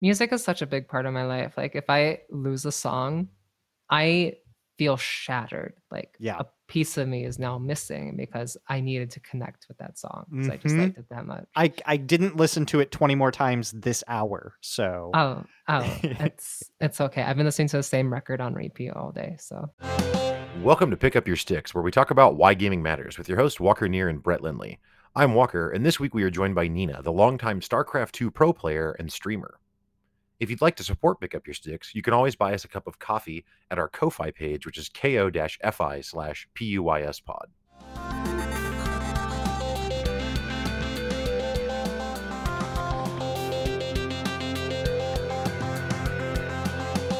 music is such a big part of my life. Like if I lose a song, I feel shattered. Like Yeah. a piece of me is now missing because I needed to connect with that song because I just Mhm. liked it that much. I I didn't listen to it 20 more times this hour. So Oh, oh, it's it's okay. I've been listening to the same record on repeat all day. So Welcome to Pick Up Your Sticks, where we talk about why gaming matters with your host Walker Neer and Brett Lindley. I'm Walker, and this week we are joined by Nina, the longtime StarCraft 2 pro player and streamer. If you'd like to support Pick Up Your Sticks, you can always buy us a cup of coffee at our Ko-Fi page, which is ko-fi slash PUYS pod.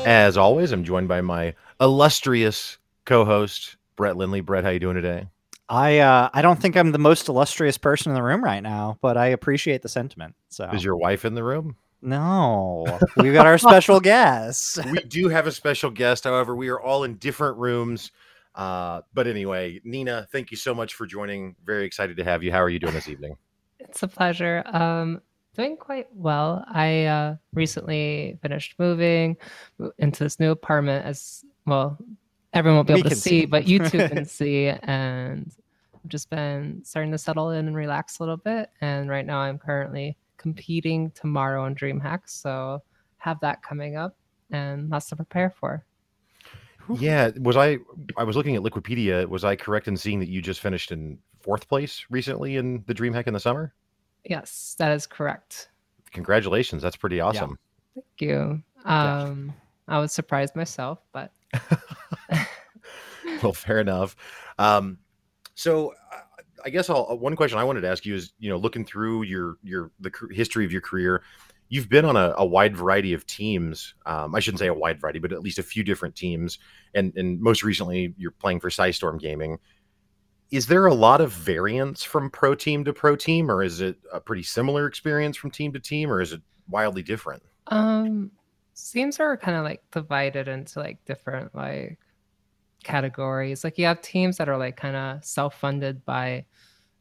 As always, I'm joined by my illustrious co-host, Brett Lindley. Brett, how you doing today? I uh I don't think I'm the most illustrious person in the room right now, but I appreciate the sentiment. So Is your wife in the room? No, we got our special guest. we do have a special guest. However, we are all in different rooms. Uh, but anyway, Nina, thank you so much for joining. Very excited to have you. How are you doing this evening? it's a pleasure. Um, doing quite well. I uh, recently finished moving into this new apartment. As well, everyone won't be We able to see, see. but you two can see. And I've just been starting to settle in and relax a little bit. And right now, I'm currently competing tomorrow on DreamHack, so have that coming up and lots to prepare for. Yeah, was I? I was looking at Liquipedia. Was I correct in seeing that you just finished in fourth place recently in the DreamHack in the summer? Yes, that is correct. Congratulations, that's pretty awesome. Thank you. Yeah. Um, I was surprised myself, but well, fair enough. Um, so I- guess I'll, uh, one question I wanted to ask you is, you know, looking through your your the history of your career, you've been on a, a wide variety of teams. Um, I shouldn't say a wide variety, but at least a few different teams. And and most recently, you're playing for Storm Gaming. Is there a lot of variance from pro team to pro team, or is it a pretty similar experience from team to team, or is it wildly different? Um, teams are kind of like divided into like different like categories. Like you have teams that are like kind of self-funded by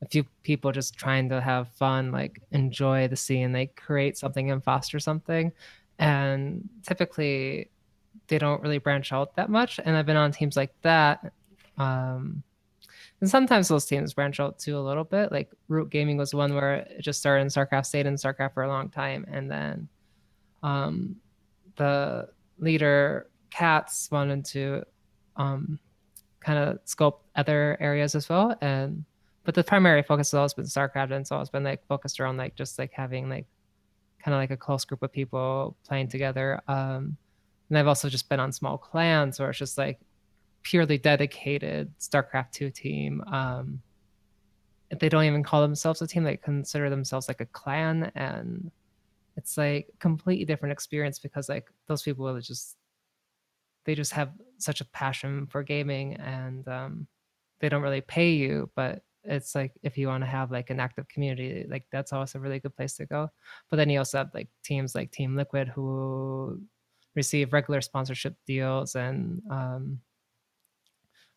a few people just trying to have fun, like enjoy the scene, like create something and foster something. And typically they don't really branch out that much. And I've been on teams like that. Um, and sometimes those teams branch out too a little bit. Like Root Gaming was one where it just started in StarCraft, stayed in StarCraft for a long time, and then um, the leader Katz wanted to um, kind of scope other areas as well. And but the primary focus has always been StarCraft, and it's always been like focused around like just like having like kind of like a close group of people playing together. Um, and I've also just been on small clans where it's just like purely dedicated StarCraft two team. Um, they don't even call themselves a team; they consider themselves like a clan, and it's like completely different experience because like those people are just they just have such a passion for gaming and um, they don't really pay you but it's like if you want to have like an active community like that's always a really good place to go. But then you also have like teams like team liquid who receive regular sponsorship deals and um,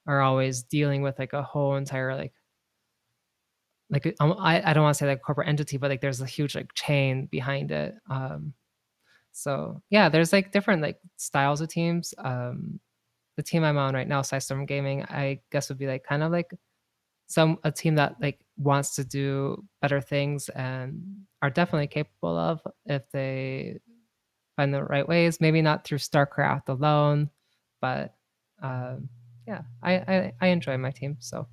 are always dealing with like a whole entire like like um, I, I don't want to say like corporate entity but like there's a huge like chain behind it um so yeah there's like different like styles of teams um the team i'm on right now Storm gaming i guess would be like kind of like some a team that like wants to do better things and are definitely capable of if they find the right ways maybe not through starcraft alone but um yeah i i, I enjoy my team so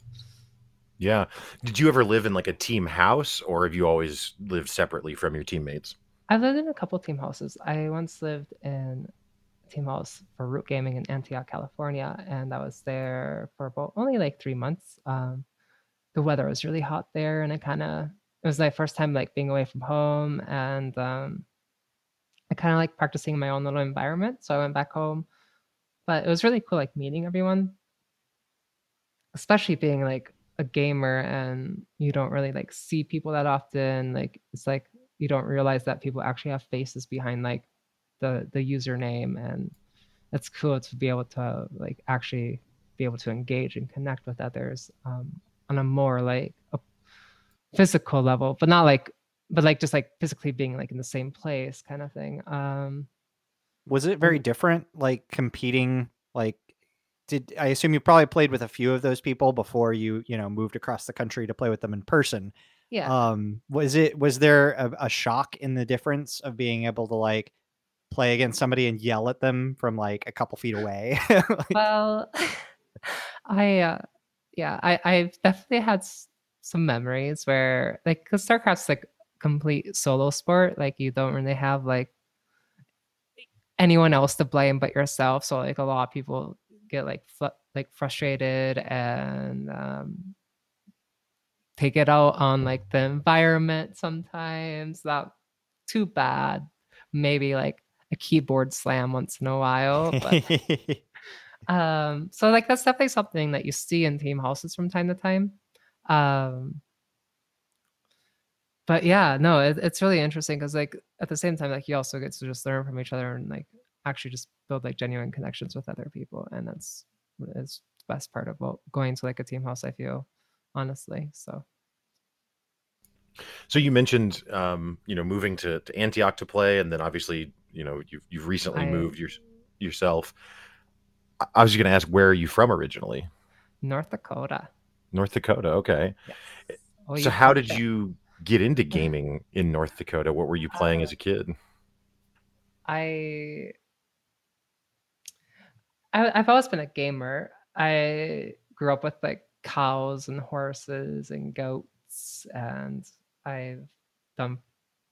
Yeah. Did you ever live in like a team house, or have you always lived separately from your teammates? I've lived in a couple team houses. I once lived in a team house for Root Gaming in Antioch, California, and I was there for about only like three months. Um, the weather was really hot there, and I kind of it was my first time like being away from home, and um, I kind of like practicing in my own little environment. So I went back home, but it was really cool like meeting everyone, especially being like a gamer and you don't really like see people that often. Like it's like you don't realize that people actually have faces behind like the the username and it's cool to be able to like actually be able to engage and connect with others um, on a more like a physical level but not like but like just like physically being like in the same place kind of thing. Um Was it very different, like competing? Like, did I assume you probably played with a few of those people before you, you know, moved across the country to play with them in person? Yeah. Um, was it was there a, a shock in the difference of being able to like play against somebody and yell at them from like a couple feet away? Like, well i uh yeah i i've definitely had s- some memories where like because starcraft's like complete solo sport like you don't really have like anyone else to blame but yourself so like a lot of people get like fl- like frustrated and um take it out on like the environment sometimes that too bad. Maybe like a keyboard slam once in a while but um so like that's definitely something that you see in team houses from time to time. Um but yeah no it, it's really interesting because like at the same time like you also get to just learn from each other and like actually just build like genuine connections with other people and that's is the best part of about going to like a team house i feel honestly so So you mentioned, um, you know, moving to, to Antioch to play, and then obviously, you know, you've you've recently I- moved your, yourself. I- was going to ask, where are you from originally? north dakota North Dakota. Okay. yes. Oh, so how did that. you get into gaming in North Dakota? What were you playing as a kid? I, I I've always been a gamer. I grew up with like cows and horses and goats, and I've done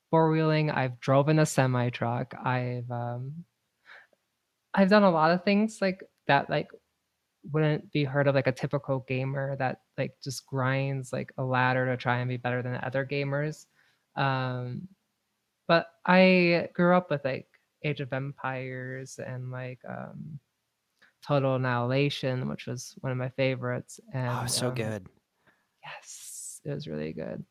four wheeling. I've driven a semi truck. I've um, I've done a lot of things like that. Like wouldn't be heard of like a typical gamer that like just grinds like a ladder to try and be better than other gamers. Um, but I grew up with like Age of Empires and like um, Total Annihilation, which was one of my favorites. And oh, so um, good. Yes, it was really good.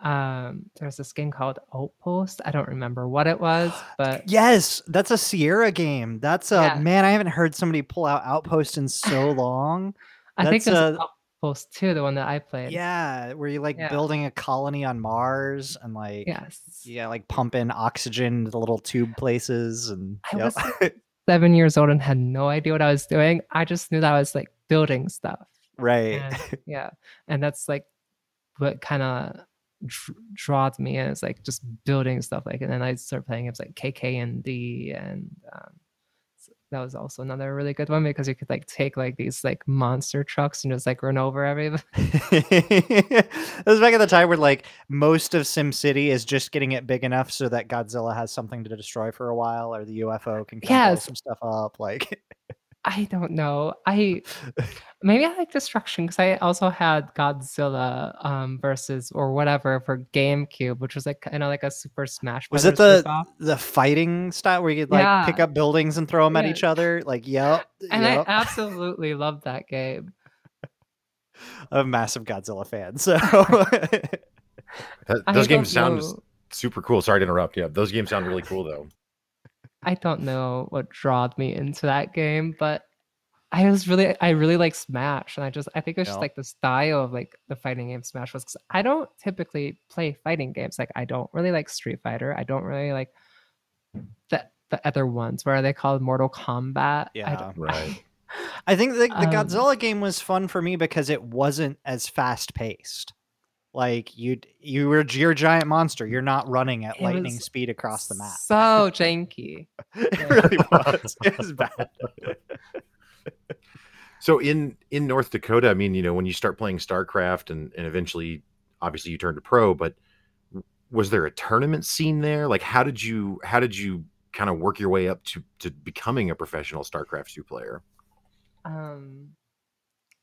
Um, there's this game called Outpost. I don't remember what it was, but Yes, that's a Sierra game. That's a Yeah. man. I haven't heard somebody pull out Outpost in so long. I think that's, was uh, Outpost 2, the one that I played. Yeah, where you like Yeah. building a colony on Mars and like Yes. yeah, like pumping oxygen to the little tube places and I yep. was seven years old and had no idea what I was doing. I just knew that I was like building stuff. right. And, yeah. And that's like what kind of dr- drawed me in. It's like just building stuff. Like, and then I started playing games like KKND. And um, that was also another really good one because you could like take like these like monster trucks and just like run over everybody. it was back at the time where like most of SimCity is just getting it big enough so that Godzilla has something to destroy for a while, or the UFO can Yes. some stuff up. Like, I don't know. I maybe I like destruction because I also had Godzilla um versus or whatever for GameCube, which was like kind of like a Super Smash. was it the ripoff. the fighting style where you could like pick up buildings and throw them at each other? Like, yep, And yep. I absolutely loved that game. I'm a massive Godzilla fan, so those games sound super cool. Sorry to interrupt. Yeah, those games sound really cool though. I don't know what drawed me into that game, but I was really I really like Smash, and I just I think it was just like the style of like the fighting game Smash was. Cause I don't typically play fighting games. Like I don't really like Street Fighter. I don't really like the the other ones. What are they called? Mortal Kombat. I Yeah. don't- Right. I think the, the Um, Godzilla game was fun for me because it wasn't as fast paced. Like you, you were you're a giant monster. You're not running at It lightning speed across the map. So janky. it really was. It was bad. So in in North Dakota, I mean, you know, when you start playing StarCraft and and eventually, obviously, you turn to pro, but was there a tournament scene there? Like, how did you how did you kind of work your way up to to becoming a professional StarCraft two player? Um,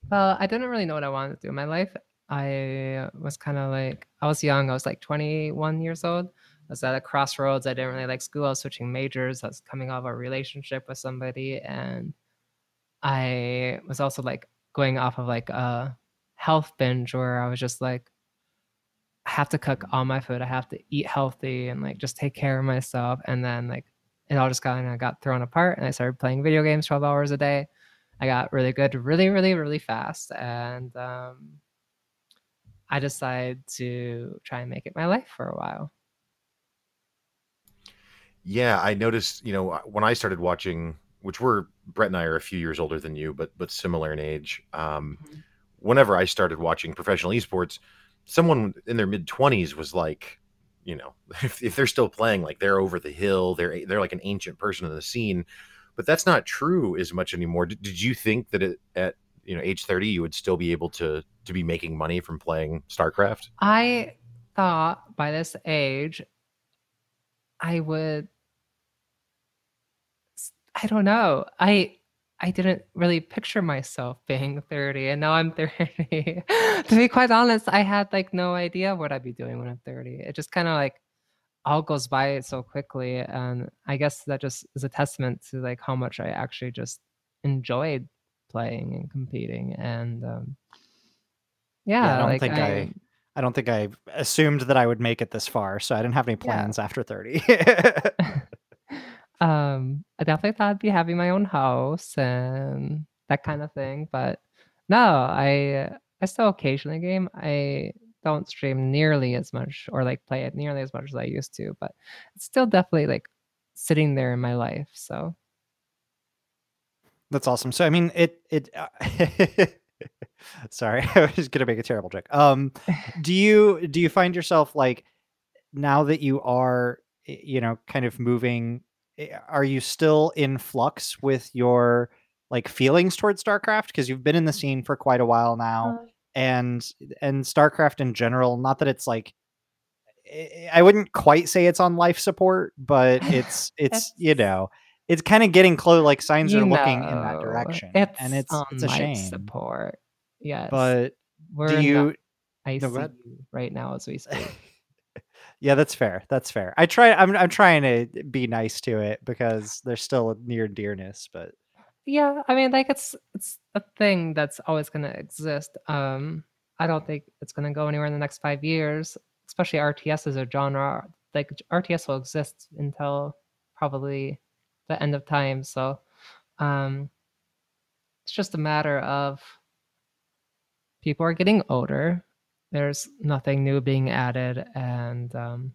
well, I didn't really know what I wanted to do in my life. I was kind of like, I was young. I was like 21 years old. I was at a crossroads. I didn't really like school. I was switching majors. I was coming off of a relationship with somebody. And I was also like going off of like a health binge where I was just like, I have to cook all my food. I have to eat healthy and like just take care of myself. And then like it all just kind of got thrown apart. And I started playing video games 12 hours a day. I got really good, really, really, really fast. And um, I decided to try and make it my life for a while. Yeah, I noticed. You know, when I started watching, which we're Brett and I are a few years older than you, but but similar in age. Um, Mm-hmm. whenever I started watching professional esports, someone in their mid twenties was like, you know, if, if they're still playing, like they're over the hill, they're they're like an ancient person in the scene. But that's not true as much anymore. Did, did you think that it, at you know age thirty you would still be able to to be making money from playing StarCraft? I thought by this age, I would. i don't know. I I didn't really picture myself being 30, and now I'm 30. to be quite honest, I had like no idea what I'd be doing when I'm 30. It just kind of like all goes by so quickly, and I guess that just is a testament to like how much I actually just enjoyed playing and competing, and um, yeah, I don't like think I- I don't think I assumed that I would make it this far, so I didn't have any Yeah. plans after 30. um i definitely thought i'd be having my own house and that kind of thing but no i i still occasionally game i don't stream nearly as much or like play it nearly as much as i used to but it's still definitely like sitting there in my life so That's awesome. So I mean, it it. Uh, sorry, I was gonna make a terrible joke. Um, do you do you find yourself like now that you are you know kind of moving? eh, Are you still in flux with your like feelings towards StarCraft because you've been in the scene for quite a while now, Uh, and and StarCraft in general? Not that it's like. eh, I wouldn't quite say it's on life support, but it's it's you know it's kind of getting close. Like signs you are looking in that direction, it's and it's it's a shame. support yes But we're do you? ICU go ahead. right now as we speak yeah, that's fair. That's fair. I try. I'm I'm trying to be nice to it because there's still a near dearness, but yeah i mean like it's it's a thing that's always going to exist um i don't think it's going to go anywhere in the next five years especially rts as a genre like rts will exist until probably the end of time so um it's just a matter of people are getting older there's nothing new being added and um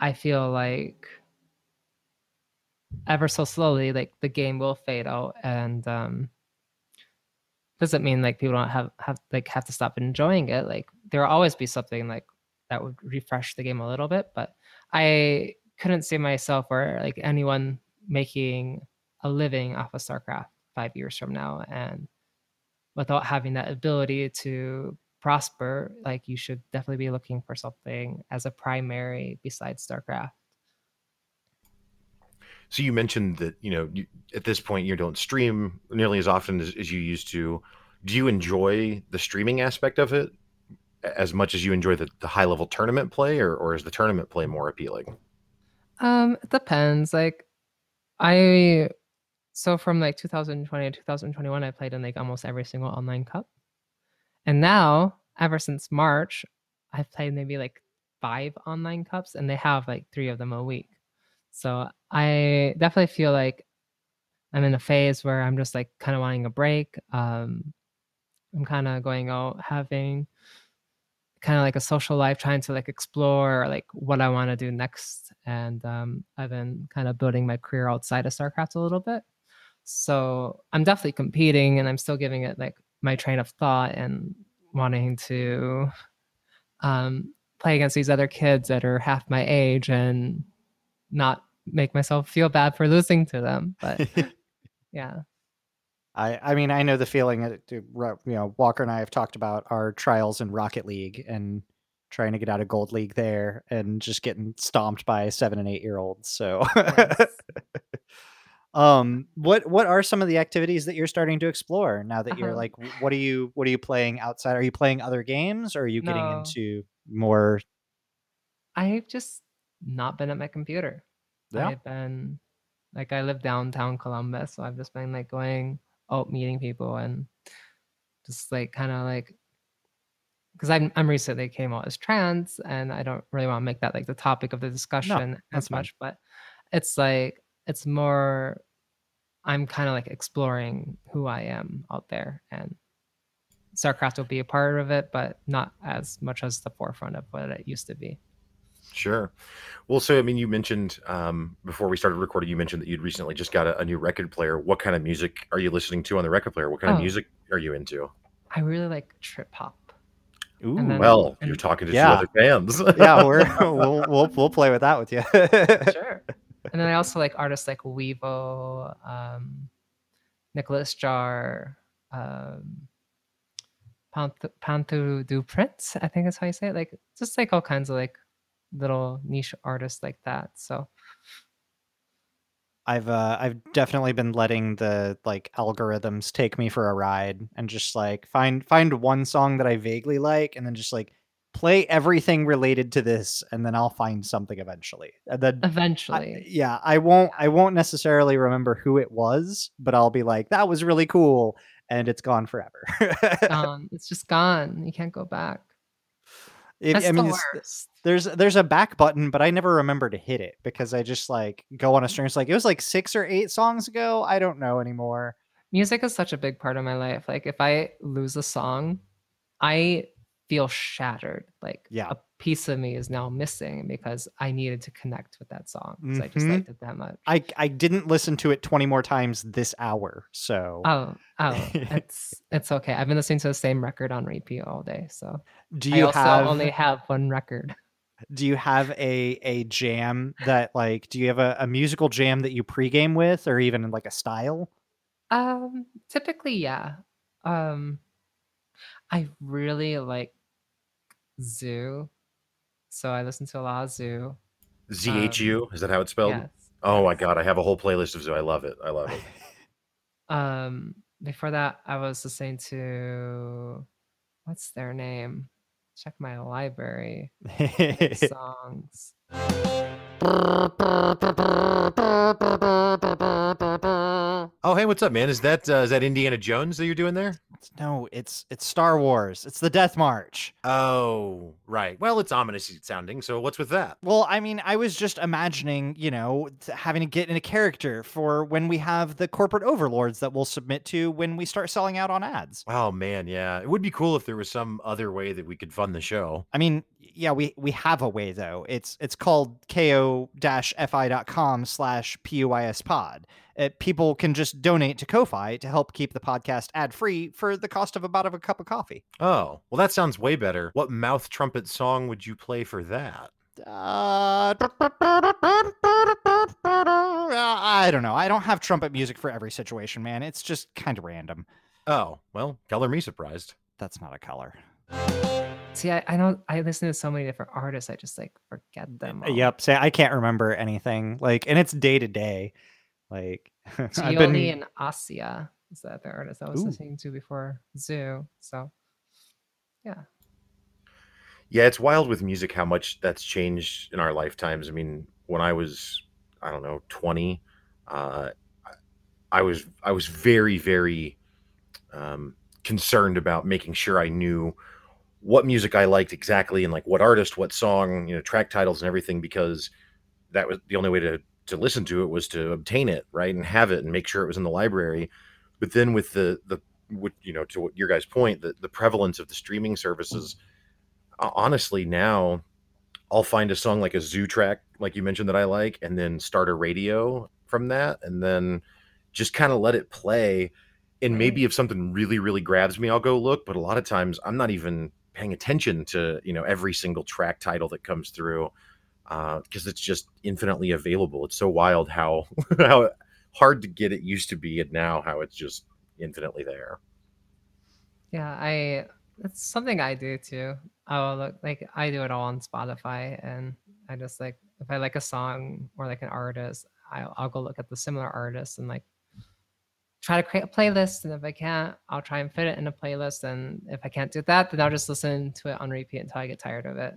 i feel like ever so slowly like the game will fade out and um doesn't mean like people don't have have like have to stop enjoying it like there will always be something like that would refresh the game a little bit but i couldn't see myself or like anyone making a living off of starcraft five years from now and without having that ability to prosper like you should definitely be looking for something as a primary besides starcraft So you mentioned that you know you, at this point you don't stream nearly as often as, as you used to. Do you enjoy the streaming aspect of it as much as you enjoy the, the high level tournament play, or, or is the tournament play more appealing? Um, it depends. Like, I so from like 2020 to 2021, I played in like almost every single online cup, and now ever since March, I've played maybe like five online cups, and they have like three of them a week. So I definitely feel like I'm in a phase where I'm just like kind of wanting a break. Um, I'm kind of going out having kind of like a social life trying to like explore like what i want to do next and um, i've been kind of building my career outside of starcraft a little bit. So i'm definitely competing and i'm still giving it like my train of thought and wanting to um, play against these other kids that are half my age and not make myself feel bad for losing to them but yeah I I mean I know the feeling. that, uh, You know, Walker and I have talked about our trials in Rocket League and trying to get out of Gold League there, and just getting stomped by seven and eight year olds. So, Yes. um, what what are some of the activities that you're starting to explore now that you're Uh-huh. like, what are you what are you playing outside? Are you playing other games, or are you getting into more? I've just not been at my computer. Yeah. I've been like I live downtown Columbus, so I've just been like going out meeting people and just like kind of like because I'm I'm recently came out as trans and I don't really want to make that like the topic of the discussion that's as fine. much, but it's like it's more I'm kind of like exploring who I am out there and StarCraft will be a part of it, but not as much as the forefront of what it used to be. Sure. Well, so I mean, you mentioned um, before we started recording, you mentioned that you'd recently just got a, a new record player. What kind of music are you listening to on the record player? What kind of Oh, music are you into? I really like trip hop. Ooh. Then- Well, and- you're talking to Yeah. two other fans. yeah, we're we'll, we'll we'll play with that with you. Sure. and then I also like artists like Weevo, um, Nicolas Jaar, um, Pantha, Pantha du Prince, I think is how you say it. Like just like all kinds of like little niche artists like that. So I've uh, I've definitely been letting the like algorithms take me for a ride and just like find find one song that I vaguely like and then just like play everything related to this and then I'll find something eventually. And then I- eventually, yeah, I won't I won't necessarily remember who it was, but I'll be like that was really cool and it's gone forever. um, it's just gone. You can't go back. It- That's I mean the worst. there's there's a back button, but I never remember to hit it because I just like go on a string. It's like it was like six or eight songs ago. I don't know anymore. music is such a big part of my life. Like if I lose a song, I feel shattered. Like Yeah. a piece of me is now missing because I needed to connect with that song because I just Mhm. liked it that much. I I didn't listen to it 20 more times this hour. So Oh, oh, it's it's okay. I've been listening to the same record on repeat all day, so do I you also have only have one record. do you have a a jam that like do you have a, a musical jam that you pregame with or even like a style? Um, typically, yeah. Um, I really like ZHU, so I listen to a lot of Zoo. ZHU, is that how it's spelled? Yes. Oh my god, I have a whole playlist of ZHU. I love it. I love it. Um, before that, I was listening to what's their name? Check my library songs. Oh, hey, what's up, man? Is that uh, is that Indiana Jones that you're doing there? no, it's it's Star Wars. It's the Death March. Oh, right. Well, it's ominous sounding. So what's with that? Well, I mean, I was just imagining, you know, having to get in a character for when we have the corporate overlords that we'll submit to when we start selling out on ads. Oh man, yeah. It would be cool if there was some other way that we could fund the show. I mean, yeah, we we have a way though. It's it's called ko-fi.com slash PUYS pod. Uh, people can just donate to Ko-fi to help keep the podcast ad free for the cost of about of a cup of coffee. Oh, well, that sounds way better. What mouth trumpet song would you play for that? Uh, I don't know. I don't have trumpet music for every situation, man. It's just kind of random. Oh, well, color me surprised. That's not a color. See, I, I know I listen to so many different artists. I just like forget them. all. Uh, Yep. Say I can't remember anything. Like, and it's day to day. Like, I've Gioli been. and Assia is that the artist I was Ooh. listening to before ZHU. So yeah. Yeah, it's wild with music how much that's changed in our lifetimes. I mean, when I was, I don't know, 20, uh, I- I was I was very very um, concerned about making sure I knew what music I liked exactly and like what artist, what song, you know, track titles and everything because that was the only way to to listen to it was to obtain it, right, and have it and make sure it was in the library. But then with the the what you know to what your guys' point, the the prevalence of the streaming services honestly now I'll find a song like a ZHU track, like you mentioned that I like, and then start a radio from that, and then just kind of let it play. And maybe if something really, really grabs me, I'll go look. But a lot of times I'm not even paying attention to you know every single track title that comes through Uh, because it's just infinitely available. It's so wild how how hard to get it used to be, and now how it's just infinitely there. Yeah, I that's something I do too. I'll look like I do it all on Spotify and I just like if I like a song or like an artist, I'll I'll go look at the similar artists and like try to create a playlist. And if I can't, I'll try and fit it in a playlist. And if I can't do that, then I'll just listen to it on repeat until I get tired of it.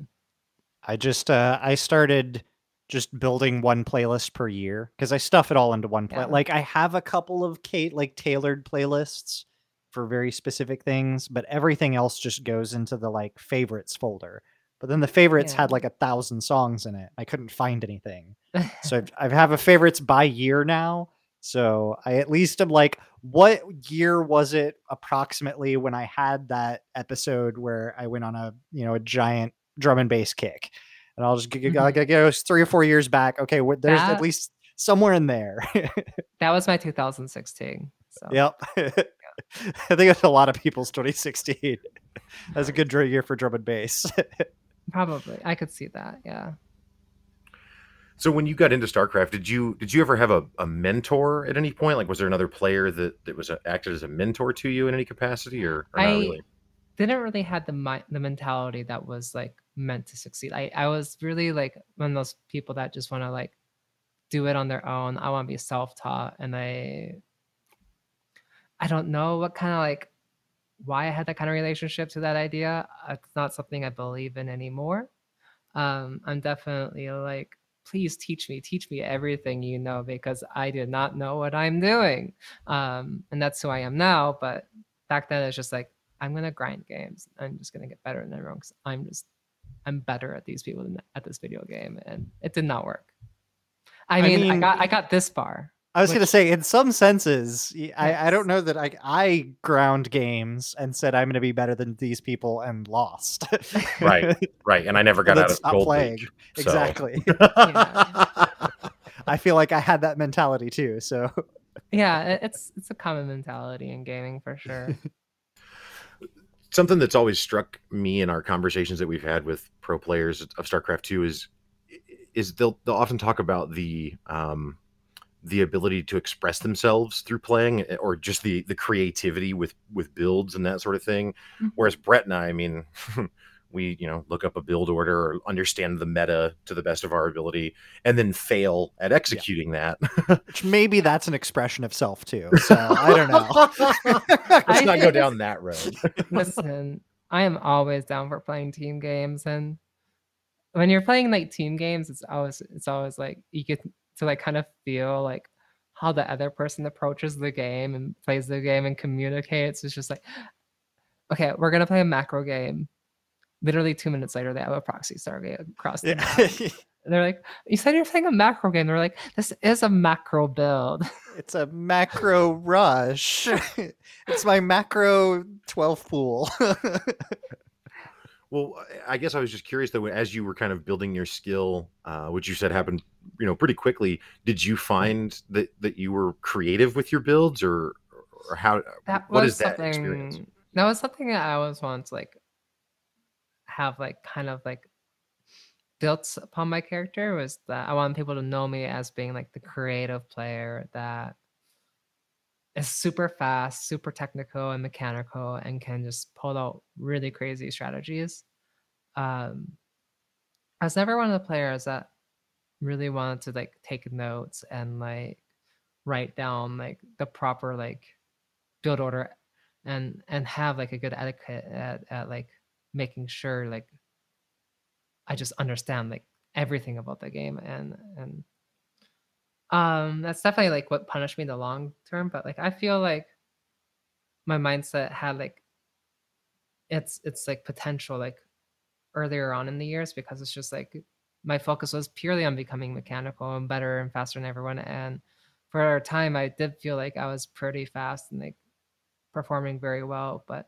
I just uh I started just building one playlist per year because I stuff it all into one play. Yeah. Like I have a couple of Kate like tailored playlists for very specific things, but everything else just goes into the like favorites folder. But then the favorites had like a thousand songs in it. I couldn't find anything. So I've, I have a favorites by year now. So I at least am like, what year was it approximately when I had that episode where I went on a you know a giant drum and bass kick? and I'll just g- g- Mhm. like I go three or four years back. Okay, wh- there's at least somewhere in there. That was my 2016. So yep. I think it's a lot of people's 2016. That's a good dr- year for drum and bass. probably I could see that. Yeah. So when you got into StarCraft, did you did you ever have a, a mentor at any point? Like, was there another player that that was a, acted as a mentor to you in any capacity, or, or not I- really? didn't really have the the mentality that was like meant to succeed. I I was really like one of those people that just want to like do it on their own. I want to be self taught, and I I don't know what kind of like why I had that kind of relationship to that idea. It's not something I believe in anymore. Um, I'm definitely like, please teach me, teach me everything you know because I did not know what I'm doing. Um, and that's who I am now. But back then, it's just like I'm gonna grind games. I'm just gonna get better than everyone because I'm just I'm better at these people than at this video game, and it did not work. I I mean, I, got I got this far. I was going to say, in some senses, I, Yes. don't know that I, I ground games and said I'm going to be better than these people and lost. Right. Right, and I never got out of stop Gold playing. Age, so- exactly. I feel like I had that mentality too. So Yeah, it's it's a common mentality in gaming for sure. Something that's always struck me in our conversations that we've had with pro players of StarCraft 2 is is they'll they'll often talk about the um the ability to express themselves through playing eh, or just the the creativity with with builds and that sort of thing Mhm. whereas Brett and I I mean we you know look up a build order or understand the meta to the best of our ability and then fail at executing that which maybe that's an expression of self too. So I don't know. let's I not go down that road Listen, I am always down for playing team games, and when you're playing like team games, it's always it's always like you get to like kind of feel like how the other person approaches the game and plays the game and communicates. It's just like, okay, we're gonna play a macro game. Literally two minutes later, they have a proxy Stargate across the map. Yeah. They're like, "You said you're playing a macro game." They're like, "This is a macro build." it's a macro rush. it's my macro 12 pool. Well, I guess I was just curious though, as you were kind of building your skill, uh, which you said happened, you know, pretty quickly. Did you find that that you were creative with your builds, or or how? that what was is that experience? that was something that I always wanted like have like kind of like built upon my character was that I want people to know me as being like the creative player that is super fast, super technical and mechanical and can just pull out really crazy strategies. Um I was never one of the players that really wanted to like take notes and like write down like the proper like build order and and have like a good etiquette at, at like making sure like I just understand like everything about the game and and um that's definitely like what punished me in the long term but like I feel like my mindset had like it's it's like potential like earlier on in the years because it's just like my focus was purely on becoming mechanical and better and faster than everyone and for a time I did feel like I was pretty fast and like performing very well, but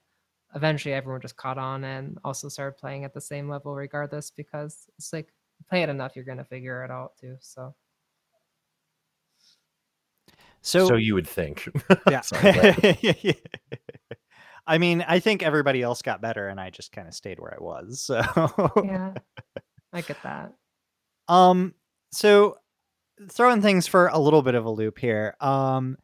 eventually everyone just caught on and also started playing at the same level regardless because it's like play it enough you're gonna figure it out too. So so, So, you would think. yeah. Sorry, I mean, I think everybody else got better and I just kind of stayed where I was. So yeah. I get that. Um, so throwing things for a little bit of a loop here. Um,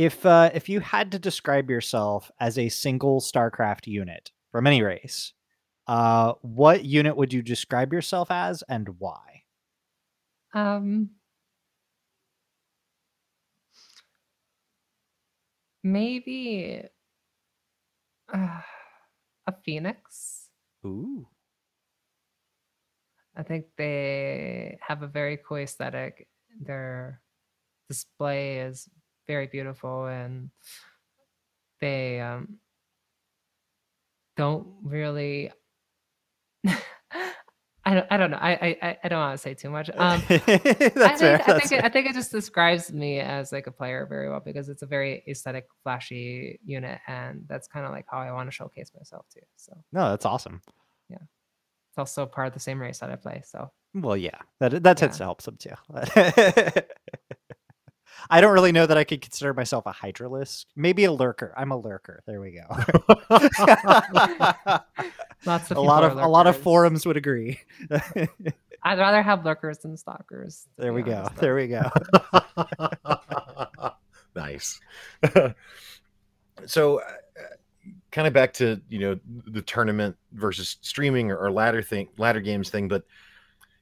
if uh, if you had to describe yourself as a single StarCraft unit from any race, uh, what unit would you describe yourself as, and why? Um maybe uh, a phoenix. Ooh, I think they have a very cool aesthetic. Their display is very beautiful and they um, don't really I don't I don't know. I I I don't want to say too much. Um that's I fair. think, I, that's think it. I think it just describes me as like a player very well because it's a very aesthetic, flashy unit, and that's kind of like how I want to showcase myself too. So no, that's awesome. Yeah, it's also part of the same race that I play. So Well, yeah, that that tends Yeah. to help some too. I don't really know that I could consider myself a hydralisk. Maybe a lurker. I'm a lurker. There we go. lots of a lot of a lot of forums would agree. I'd rather have lurkers than stalkers. to there we go. There we go. nice. so, uh, kind of back to you know the tournament versus streaming or, or ladder thing, ladder games thing. But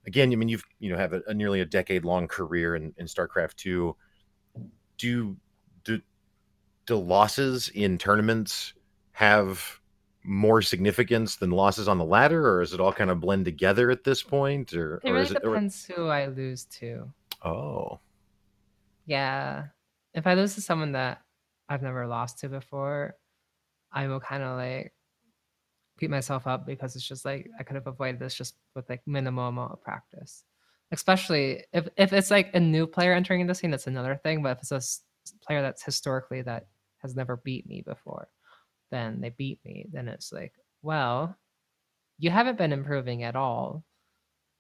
again, I mean, you've you know have a, a nearly a decade long career in, in StarCraft two. Do do do losses in tournaments have more significance than losses on the ladder, or is it all kind of blend together at this point, or, It or really it? Or, depends who I lose to. oh, Yeah. If I lose to someone that I've never lost to before, I will kind of like beat myself up because it's just like I could have avoided this just with like minimal amount of practice. Especially if, if it's like a new player entering the scene, that's another thing. But if it's a player that's historically that has never beat me before, then they beat me, then it's like, well, you haven't been improving at all.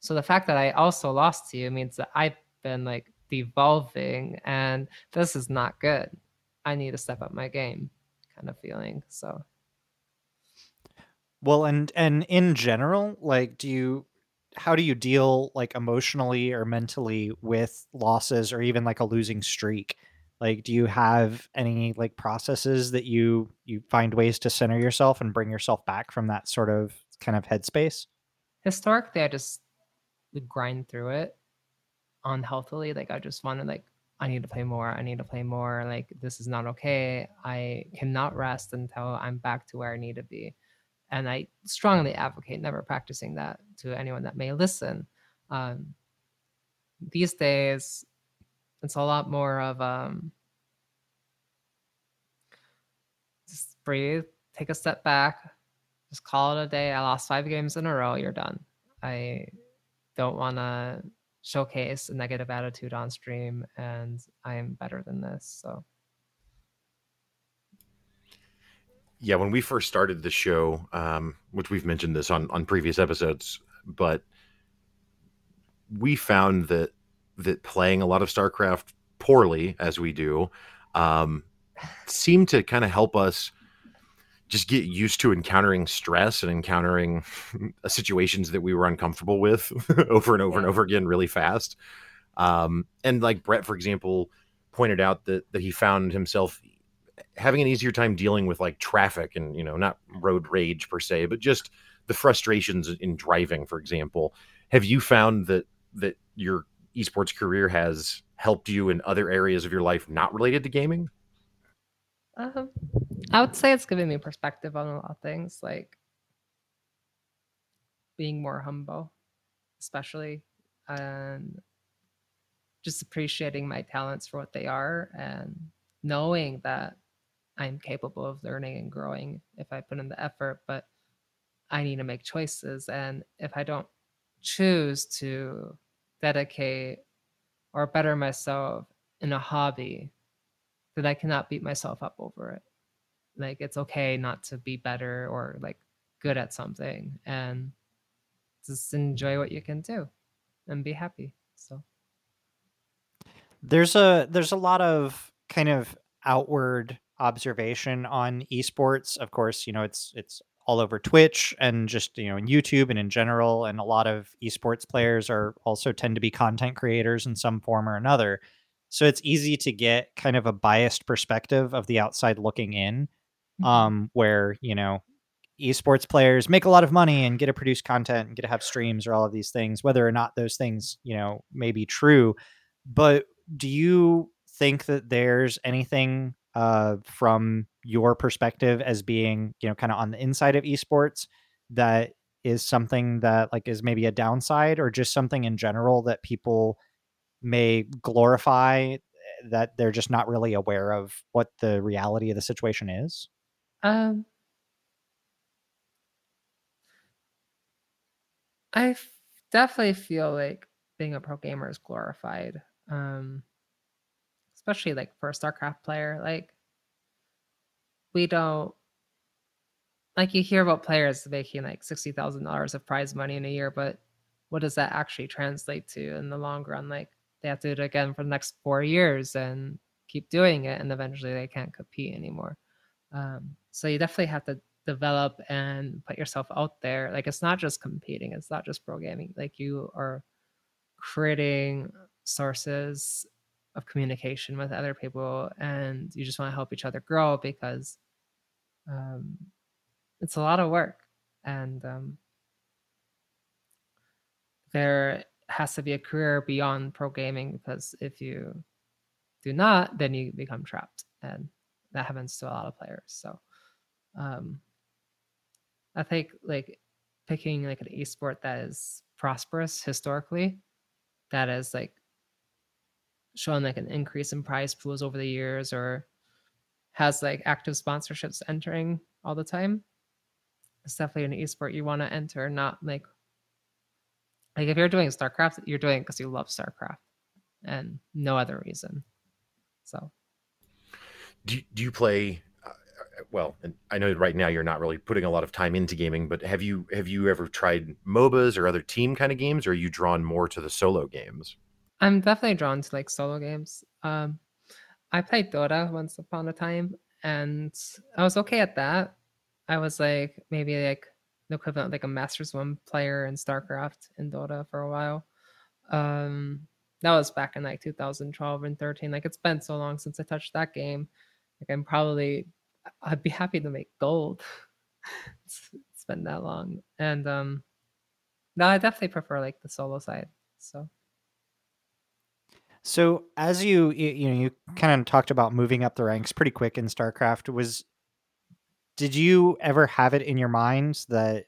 So the fact that I also lost to you means that I've been like devolving and this is not good. I need to step up my game kind of feeling. So Well, and and in general, like, do you how do you deal like emotionally or mentally with losses or even like a losing streak? Like, do you have any like processes that you you find ways to center yourself and bring yourself back from that sort of kind of headspace? historically I just would grind through it unhealthily. Like I just wanted like I need to play more. I need to play more. Like this is not okay. I cannot rest until I'm back to where I need to be. And I strongly advocate never practicing that to anyone that may listen. Um, these days, it's a lot more of um, just breathe, take a step back, just call it a day. I lost five games in a row. You're done. I don't want to showcase a negative attitude on stream, and I am better than this. So yeah when we first started the show um, which we've mentioned this on on previous episodes but we found that that playing a lot of starcraft poorly as we do um, seemed to kind of help us just get used to encountering stress and encountering situations that we were uncomfortable with over and over and over again really fast. Um, and like brett for example pointed out that that he found himself having an easier time dealing with like traffic and you know not road rage per se but just the frustrations in driving for example. Have you found that that your esports career has helped you in other areas of your life not related to gaming? Um, I would say it's given me perspective on a lot of things, like being more humble, especially, and just appreciating my talents for what they are and knowing that I'm capable of learning and growing if I put in the effort, but I need to make choices. And if I don't choose to dedicate or better myself in a hobby, then I cannot beat myself up over it. Like it's okay not to be better or like good at something and just enjoy what you can do and be happy. So There's a there's a lot of kind of outward observation on esports. Of course, you know, it's it's all over Twitch and just, you know, in YouTube and in general and a lot of esports players are also tend to be content creators in some form or another. So it's easy to get kind of a biased perspective of the outside looking in um where, you know, esports players make a lot of money and get to produce content and get to have streams or all of these things whether or not those things, you know, may be true. But do you think that there's anything uh, from your perspective as being you know kind of on the inside of esports that is something that like is maybe a downside or just something in general that people may glorify eh, that they're just not really aware of what the reality of the situation is Um, I f- definitely feel like being a pro gamer is glorified. Um, especially like for a StarCraft player, like we don't like you hear about players making like sixty thousand dollars of prize money in a year, but what does that actually translate to in the long run? Like they have to do it again for the next four years and keep doing it, and eventually they can't compete anymore. Um, so you definitely have to develop and put yourself out there. Like it's not just competing, it's not just pro gaming. Like you are creating sources of communication with other people and you just want to help each other grow because um, it's a lot of work and um, there has to be a career beyond pro gaming because if you do not then you become trapped and that happens to a lot of players so um, i think like picking like an esport that is prosperous historically that is like shown like an increase in prize pools over the years or has like active sponsorships entering all the time. It's definitely an esport you want to enter not like like if you're doing starcraft you're doing it because you love starcraft and no other reason. So. Do do you play uh, well and i know right now you're not really putting a lot of time into gaming but have you have you ever tried mobas or other team kind of games or are you drawn more to the solo games I'm definitely drawn to like solo games. Um, I played Dota once upon a time, and I was okay at that. I was like maybe like the equivalent of like a Masters One player in StarCraft in Dota for a while. Um, that was back in like 2012 and 13. Like it's been so long since I touched that game. Like I'm probably I'd be happy to make gold. it's, it's been that long, and um, no, I definitely prefer like the solo side. So. So as you you, you know you kind of talked about moving up the ranks pretty quick in StarCraft was did you ever have it in your mind that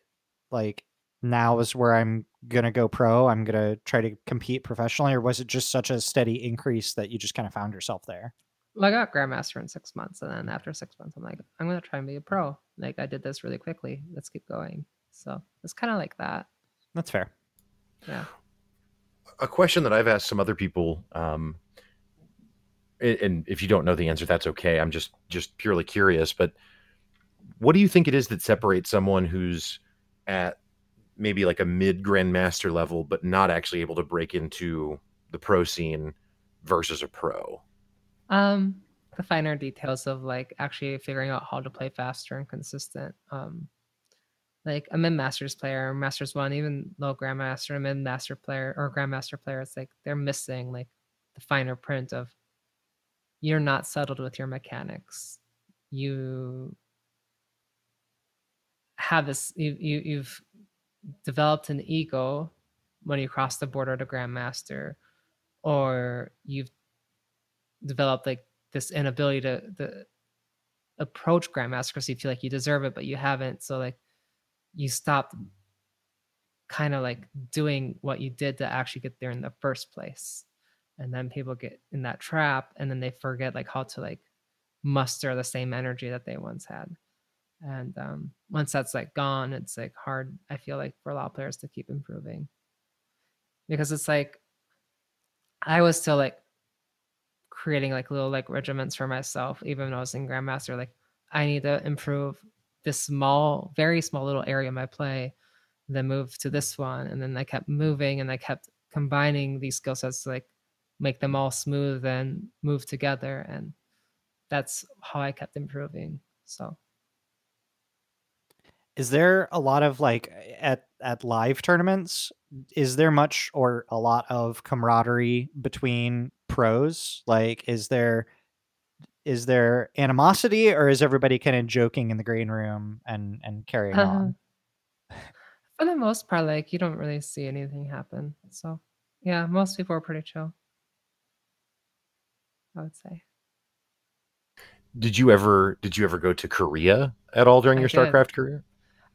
like now is where I'm going to go pro, I'm going to try to compete professionally or was it just such a steady increase that you just kind of found yourself there? Well, I got grandmaster in 6 months and then after 6 months I'm like I'm going to try and be a pro. Like I did this really quickly. Let's keep going. So, it's kind of like that. That's fair. Yeah a question that I've asked some other people, um, and if you don't know the answer, that's okay. I'm just just purely curious. But what do you think it is that separates someone who's at maybe like a mid grandmaster level, but not actually able to break into the pro scene versus a pro? Um, the finer details of like actually figuring out how to play faster and consistent. Um, like a mid masters player, or masters one, even low grandmaster, a mid master player or grandmaster player, it's like they're missing like the finer print of you're not settled with your mechanics. You have this you, you you've developed an ego when you cross the border to grandmaster, or you've developed like this inability to, to approach grandmaster because you feel like you deserve it, but you haven't. So like you stopped kind of like doing what you did to actually get there in the first place. And then people get in that trap and then they forget like how to like muster the same energy that they once had. And um, once that's like gone it's like hard i feel like for a lot of players to keep improving. Because it's like i was still like creating like little like regiments for myself even when i was in grandmaster like i need to improve this small, very small little area of my play, then move to this one. And then I kept moving and I kept combining these skill sets to like make them all smooth and move together. And that's how I kept improving. So is there a lot of like at at live tournaments is there much or a lot of camaraderie between pros like is there is there animosity or is everybody kind of joking in the green room and and carrying uh, on? For the most part like you don't really see anything happen so yeah most people are pretty chill. I would say. Did you ever did you ever go to korea at all during I your did. starcraft career?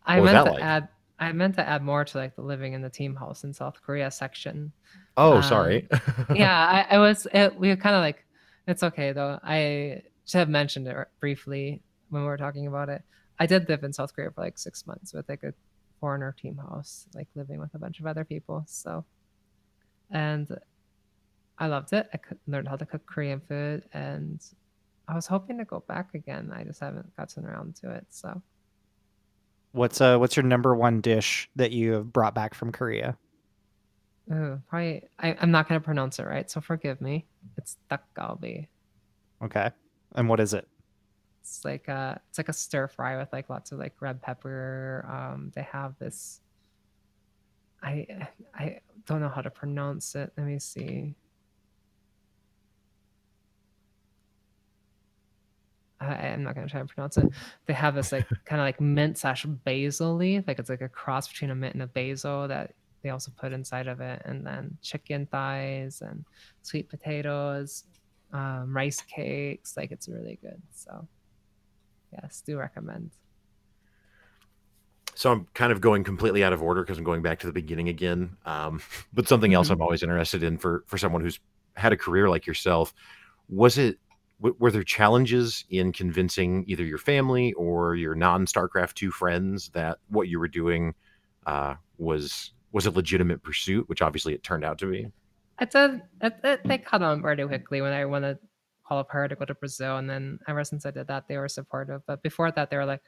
I what meant to like? add i meant to add more to like the living in the team house in south korea section. Oh um, sorry. yeah I, I was it, we kind of like it's okay though. I should have mentioned it briefly when we were talking about it. I did live in South Korea for like six months with like a foreigner team house, like living with a bunch of other people. So, and I loved it. I learned how to cook Korean food, and I was hoping to go back again. I just haven't gotten around to it. So, What's uh what's your number one dish that you have brought back from Korea? Ooh, probably I, I'm not gonna pronounce it right, so forgive me. It's dakgalbi. Okay. And what is it? It's like a it's like a stir fry with like lots of like red pepper. Um, they have this. I I don't know how to pronounce it. Let me see. I, I'm not gonna try to pronounce it. They have this like kind of like mint slash basil leaf, like it's like a cross between a mint and a basil that they also put inside of it, and then chicken thighs and sweet potatoes, um, rice cakes. Like it's really good. So yes, do recommend. So I'm kind of going completely out of order because I'm going back to the beginning again. Um, but something else I'm always interested in for for someone who's had a career like yourself. Was it w- were there challenges in convincing either your family or your non StarCraft two friends that what you were doing uh, was was a legitimate pursuit, which obviously it turned out to be? It's a it, it, they caught on pretty quickly when I wanted to qualify to go to Brazil, and then ever since I did that, they were supportive. But before that, they were like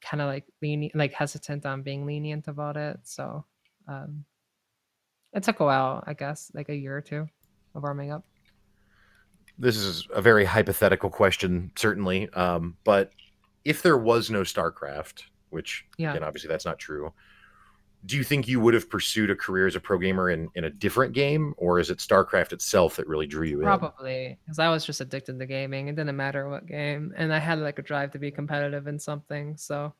kind of like lenient, like hesitant on being lenient about it. So um, it took a while, I guess, like a year or two of warming up. This is a very hypothetical question, certainly. Um, but if there was no StarCraft, which Yeah. again, obviously that's not true, do you think you would have pursued a career as a pro gamer in, in a different game, or is it StarCraft itself that really drew you in? Probably because I was just addicted to gaming. It didn't matter what game, and I had like a drive to be competitive in something. So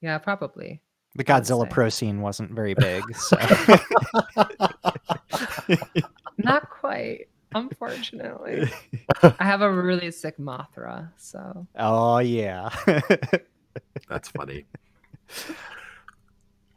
yeah, probably. The Godzilla. Pro scene wasn't very big, so Not quite, unfortunately. I have a really sick Mothra, so oh yeah. That's funny.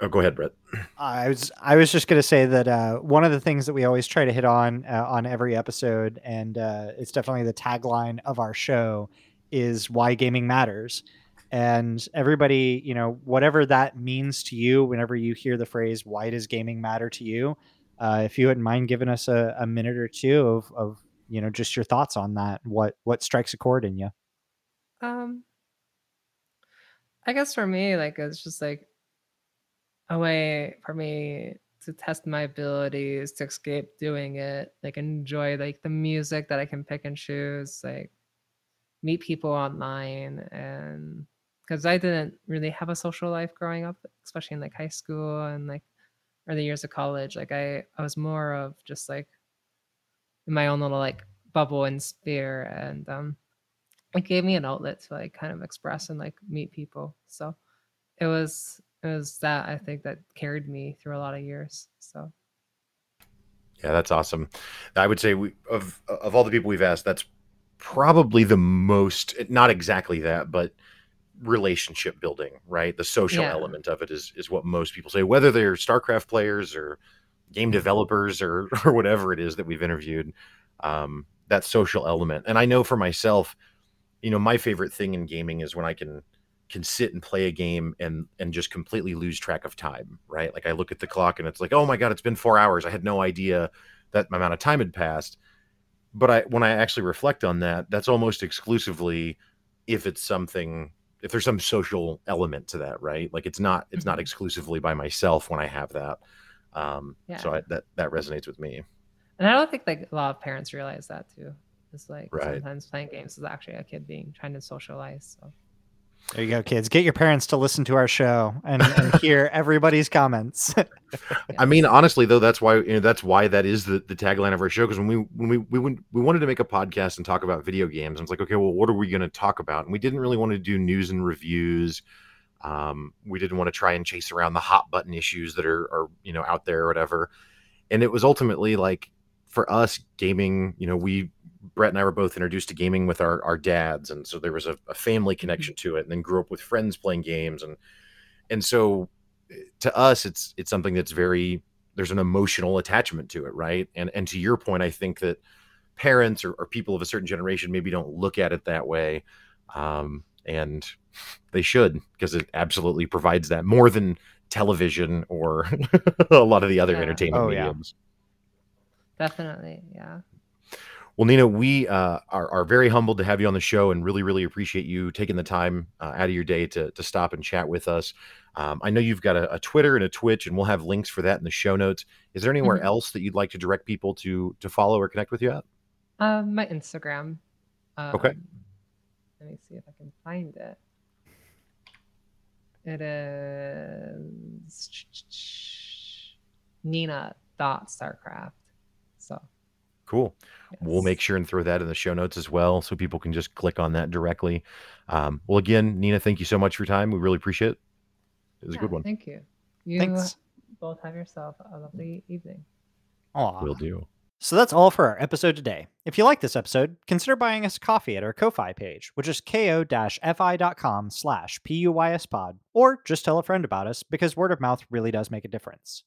Oh, go ahead, Brett. I was I was just gonna say that uh, one of the things that we always try to hit on uh, on every episode, and uh, it's definitely the tagline of our show, is why gaming matters. And everybody, you know, whatever that means to you, whenever you hear the phrase "Why does gaming matter to you?" Uh, if you wouldn't mind giving us a, a minute or two of, of you know just your thoughts on that, what what strikes a chord in you? um I guess for me, like it's just like a way for me to test my abilities, to escape doing it, like enjoy like the music that I can pick and choose, like meet people online and because I didn't really have a social life growing up, especially in like high school and like early years of college. Like I, I was more of just like in my own little like bubble and sphere and um it gave me an outlet to like kind of express and like meet people. So it was it was that I think that carried me through a lot of years. So Yeah, that's awesome. I would say we of of all the people we've asked, that's probably the most not exactly that, but relationship building, right? The social Yeah. element of it is is what most people say, whether they're StarCraft players or game developers or or whatever it is that we've interviewed. Um, that social element, and I know for myself, you know, my favorite thing in gaming is when I can can sit and play a game and and just completely lose track of time, right? Like I look at the clock and it's like, oh my god, it's been four hours. I had no idea that amount of time had passed. But I when I actually reflect on that, that's almost exclusively if it's something if there's some social element to that, right? Like it's not it's not Mhm. exclusively by myself when I have that. Um, so I, that that resonates with me. and I don't think like a lot of parents realize that too. It's like Right. sometimes playing games is actually a kid being trying to socialize. So There you go, kids. Get your parents to listen to our show and, and hear everybody's comments. I mean, honestly, though, that's why you know that's why that is the, the tagline of our show. Because when we when we we went, we wanted to make a podcast and talk about video games, I was like, okay, well, what are we going to talk about? And we didn't really want to do news and reviews. Um, we didn't want to try and chase around the hot button issues that are are you know out there or whatever. And it was ultimately like for us, gaming. You know, we Brett and I were both introduced to gaming with our our dads, and so there was a, a family connection to it. And then grew up with friends playing games, and and so to us it's it's something that's very there's an emotional attachment to it right and and to your point i think that parents or, or people of a certain generation maybe don't look at it that way um, and they should because it absolutely provides that more than television or a lot of the other Yeah. entertainment Oh, yeah. definitely, yeah. Well, Nina, we uh, are, are very humbled to have you on the show and really, really appreciate you taking the time uh, out of your day to, to stop and chat with us. Um, I know you've got a, a, Twitter and a Twitch, and we'll have links for that in the show notes. Is there anywhere mm-hmm. else that you'd like to direct people to to follow or connect with you at? Um, my Instagram. Um, okay. Let me see if I can find it. It is Nina dot Starcraft. So Cool. Yes. We'll make sure and throw that in the show notes as well so people can just click on that directly. Um, well, again, Nina, thank you so much for your time. We really appreciate it. It was yeah, a good one. Thank you. You Thanks. both have yourself a lovely evening. Aw. Will do. So that's all for our episode today. If you like this episode, consider buying us coffee at our Ko-Fi page, which is ko-fi.com slash p-u-y-s-pod, or just tell a friend about us because word of mouth really does make a difference.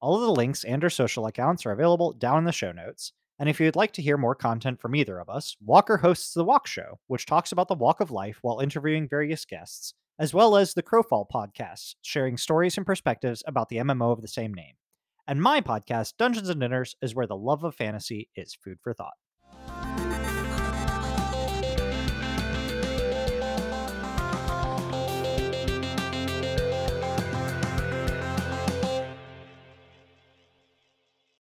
All of the links and our social accounts are available down in the show notes. And if you'd like to hear more content from either of us, Walker hosts The Walk Show, which talks about the walk of life while interviewing various guests, as well as the Crowfall podcast, sharing stories and perspectives about the MMO of the same name. And my podcast, Dungeons and Dinners, is where the love of fantasy is food for thought.